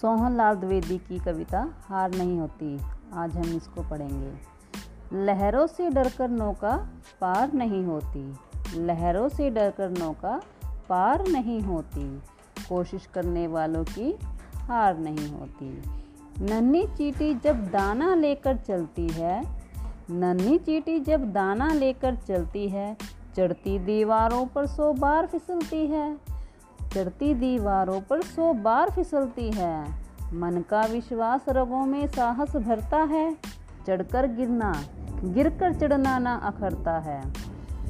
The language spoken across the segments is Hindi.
सोहन लाल द्विवेदी की कविता, हार नहीं होती, आज हम इसको पढ़ेंगे। लहरों से डरकर नौका पार नहीं होती, लहरों से डरकर नौका पार नहीं होती, कोशिश करने वालों की हार नहीं होती। नन्ही चीटी जब दाना लेकर चलती है, नन्ही चीटी जब दाना लेकर चलती है, चढ़ती दीवारों पर सौ बार फिसलती है चढ़ती दीवारों पर सौ बार फिसलती है। मन का विश्वास रगों में साहस भरता है। चढ़कर गिरना, गिरकर चढ़ना ना अखरता है।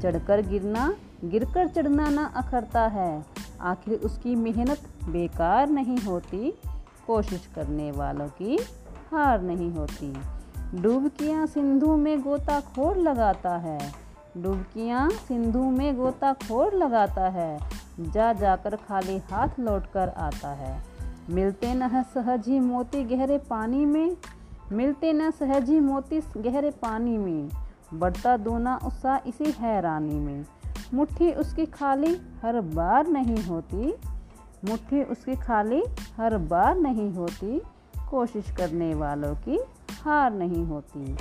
चढ़कर गिरना, गिरकर चढ़ना ना अखरता है। आखिर उसकी मेहनत बेकार नहीं होती। कोशिश करने वालों की हार नहीं होती। डुबकियाँ सिंधु में गोताखोर लगाता है। डुबकियाँ सिंधु में गोताखोर लगाता है। जा जाकर खाली हाथ लौटकर आता है। मिलते न सहज ही मोती गहरे पानी में। मिलते न सहज ही मोती गहरे पानी में। बढ़ता दोना उत्साह इसी हैरानी में। मुट्ठी उसकी खाली हर बार नहीं होती। मुट्ठी उसकी खाली हर बार नहीं होती। कोशिश करने वालों की हार नहीं होती।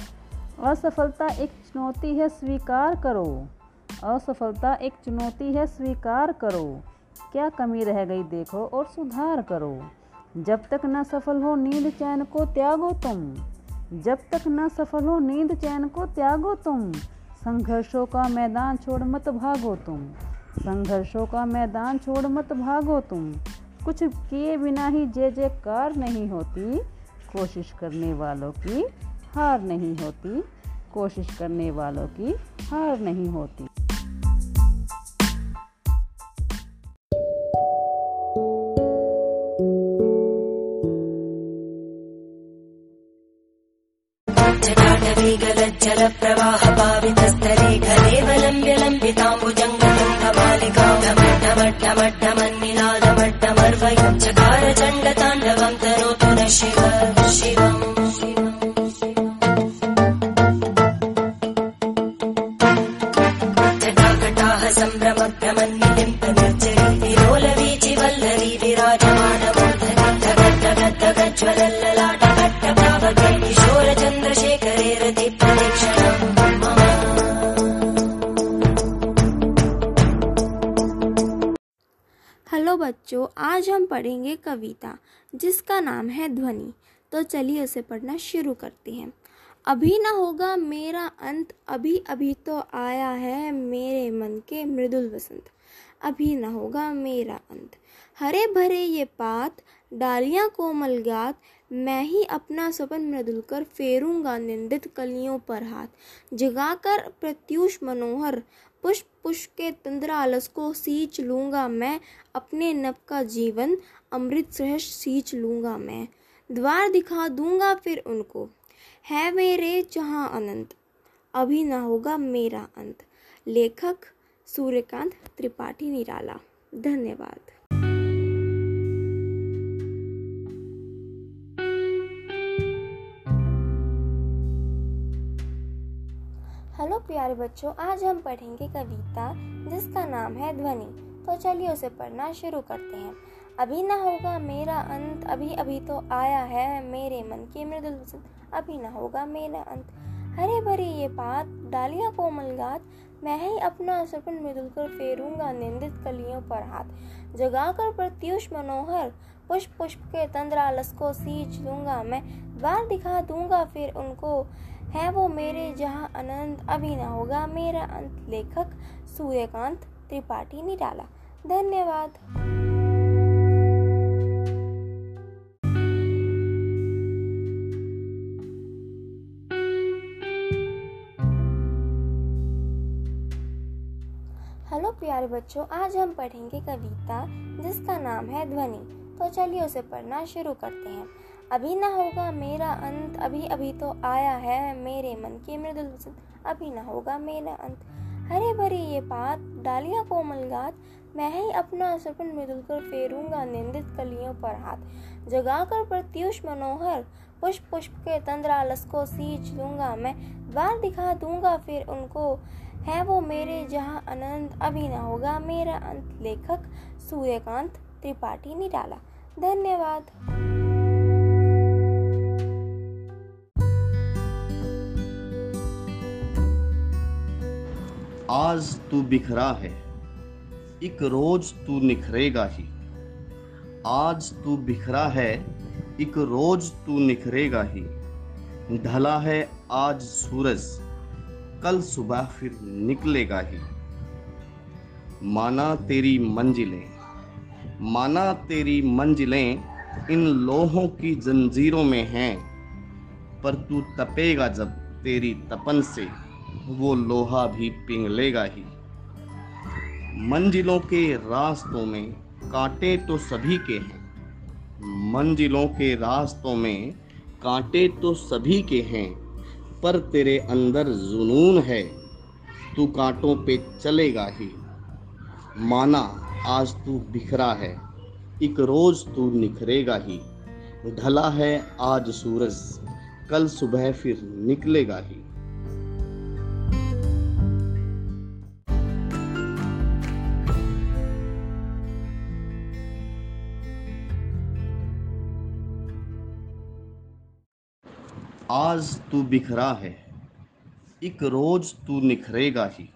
असफलता एक चुनौती है, स्वीकार करो। असफलता एक चुनौती है, स्वीकार करो। क्या कमी रह गई देखो और सुधार करो। जब तक न सफल हो नींद चैन को त्यागो तुम। जब तक न सफल हो नींद चैन को त्यागो तुम। संघर्षों का मैदान छोड़ मत भागो तुम। संघर्षों का मैदान छोड़ मत भागो तुम। कुछ किए बिना ही जय जयकार नहीं होती, कोशिश करने वालों की हार नहीं होती, कोशिश करने वालों की हार नहीं होती। go, come on, come on, come on, come on. आज हम पढ़ेंगे कविता, जिसका नाम है ध्वनि। तो चलिए उसे पढ़ना शुरू करते हैं। अभी ना होगा मेरा अंत, अभी अभी तो आया है मेरे मन के मृदुल वसंत। अभी ना होगा मेरा अंत। हरे भरे ये पात, डालियाँ कोमल गात मैं ही अपना सपन मृदुल कर फेरूँगा निंदित कलियों पर हाथ। जगाकर प्रत्युष मनोहर, पुष्प पुष्प के तंद्रालस को सींच लूँगा मैं, अपने नब का जीवन अमृत सहस सींच लूँगा मैं। द्वार दिखा दूँगा फिर उनको, है मेरे जहाँ अनंत, अभी ना होगा मेरा अंत। लेखक सूर्यकांत त्रिपाठी निराला, धन्यवाद। हेलो प्यारे बच्चों, आज हम पढ़ेंगे कविता, जिसका नाम है ध्वनि। तो चलिए उसे पढ़ना शुरू करते हैं। अभी ना होगा मेरा अंत, अभी अभी तो आया है मेरे मन की मृदुल अभी ना होगा मेरा अंत। हरे भरे ये पात, डालियाँ कोमल गात, मैं ही अपना सपन मृदुल कर फेरूँगा निंदित कलियों पर हाथ। जगाकर प्रत्युष मनोहर पुष्प पुष्प के तंद्रालस को सींच लूँगा मैं। द्वार दिखा दूँगा फिर उनको। है वो मेरे जहाँ अनंत अभी ना होगा। मेरा अंत लेखक सूर्यकांत त्रिपाठी निराला धन्यवाद। हेलो प्यारे बच्चों, आज हम पढ़ेंगे कविता जिसका नाम है ध्वनि। तो चलिए उसे पढ़ना शुरू करते हैं। अभी ना होगा मेरा अंत, अभी अभी तो आया है मेरे मन की मृदुल अभी ना होगा मेरा अंत। हरे भरे ये पात डालिया कोमल गात, मैं ही अपना सपन मृदुल कर फेरूँगा निंदित कलियों पर हाथ। जगाकर प्रत्युष मनोहर, पुष्प पुष्प के तंद्रालस को सींच लूँगा मैं, द्वार दिखा दूँगा फिर उनको। है वो मेरे जहाँ अनंत, अभी ना होगा मेरा अंत। लेखक सूर्यकांत त्रिपाठी निराला, धन्यवाद। आज तू बिखरा है, एक रोज तू निखरेगा ही। आज तू बिखरा है, एक रोज तू निखरेगा ही। ढला है आज सूरज, कल सुबह फिर निकलेगा ही। माना तेरी मंजिलें, माना तेरी मंजिलें इन लोहों की जंजीरों में हैं, पर तू तपेगा जब तेरी तपन से। वो लोहा भी पिघलेगा ही। मंजिलों के रास्तों में कांटे तो सभी के हैं। मंजिलों के रास्तों में कांटे तो सभी के हैं, पर तेरे अंदर जुनून है। तू कांटों पे चलेगा ही। माना आज तू बिखरा है, एक रोज तू निखरेगा ही। ढला है आज सूरज, कल सुबह फिर निकलेगा ही। आज तू बिखरा है, एक रोज तू निखरेगा ही।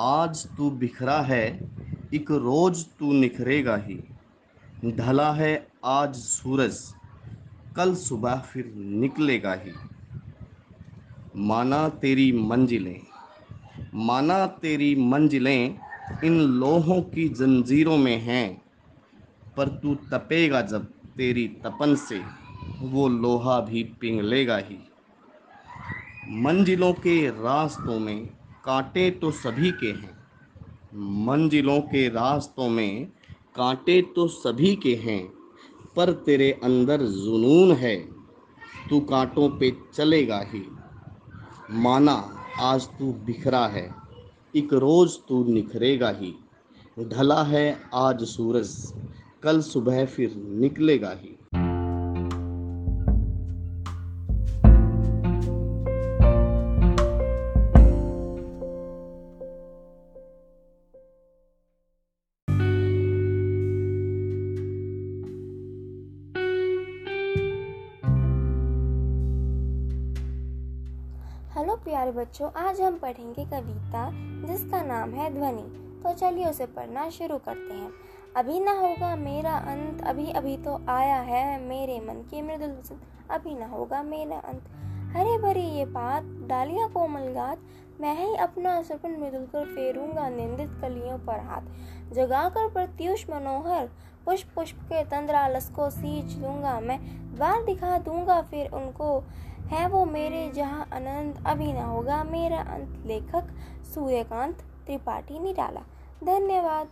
आज तू बिखरा है, एक रोज तू निखरेगा ही। ढला है आज सूरज, कल सुबह फिर निकलेगा ही। माना तेरी मंजिलें, माना तेरी मंजिलें इन लोहों की जंजीरों में हैं, पर तू तपेगा जब तेरी तपन से। वो लोहा भी पिघलेगा ही। मंजिलों के रास्तों में कांटे तो सभी के हैं। मंजिलों के रास्तों में कांटे तो सभी के हैं, पर तेरे अंदर जुनून है। तू कांटों पे चलेगा ही। माना आज तू बिखरा है, एक रोज तू निखरेगा ही। ढला है आज सूरज, कल सुबह फिर निकलेगा ही। प्यारे बच्चों, आज हम पढ़ेंगे कविता, जिसका नाम है ध्वनि। तो चलिए उसे पढ़ना शुरू करते हैं। अभी ना होगा मेरा अंत, अभी अभी तो आया है मेरे मन की मृदुल अभी ना होगा मेरा अंत। हरे भरी ये बात डालिया कोमल गात, मैं ही अपना सपन मृदुल कर फेरूँगा निंदित कलियों पर हाथ। जगाकर प्रत्युष मनोहर पुष्प पुष्प के तंद्रालस को सींच लूँगा मैं। द्वार दिखा दूँगा फिर उनको। है वो मेरे जहाँ अनंत अभी ना होगा। मेरा अंत लेखक सूर्यकांत त्रिपाठी निराला धन्यवाद।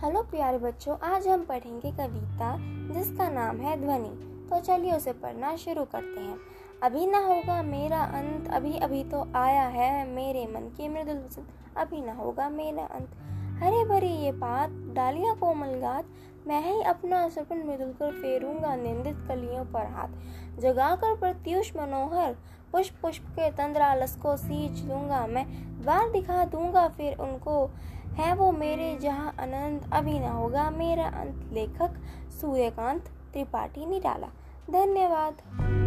हेलो प्यारे बच्चों, आज हम पढ़ेंगे कविता जिसका नाम है ध्वनि। तो चलिए उसे पढ़ना शुरू करते हैं। अभी ना होगा मेरा अंत, अभी अभी तो आया है मेरे मन की मृदुल अभी ना होगा मेरा अंत। हरे भरी ये बात डालिया कोमल गात, मैं ही अपना सपन मृदुल कर फेरूँगा निंदित कलियों पर हाथ। जगाकर प्रत्युष मनोहर पुष्प पुष्प के तंद्रालस को सींच लूँगा मैं। द्वार दिखा दूँगा फिर उनको, है वो मेरे जहाँ अनंत। अभी ना होगा मेरा अंत। लेखक सूर्यकांत त्रिपाठी निराला धन्यवाद।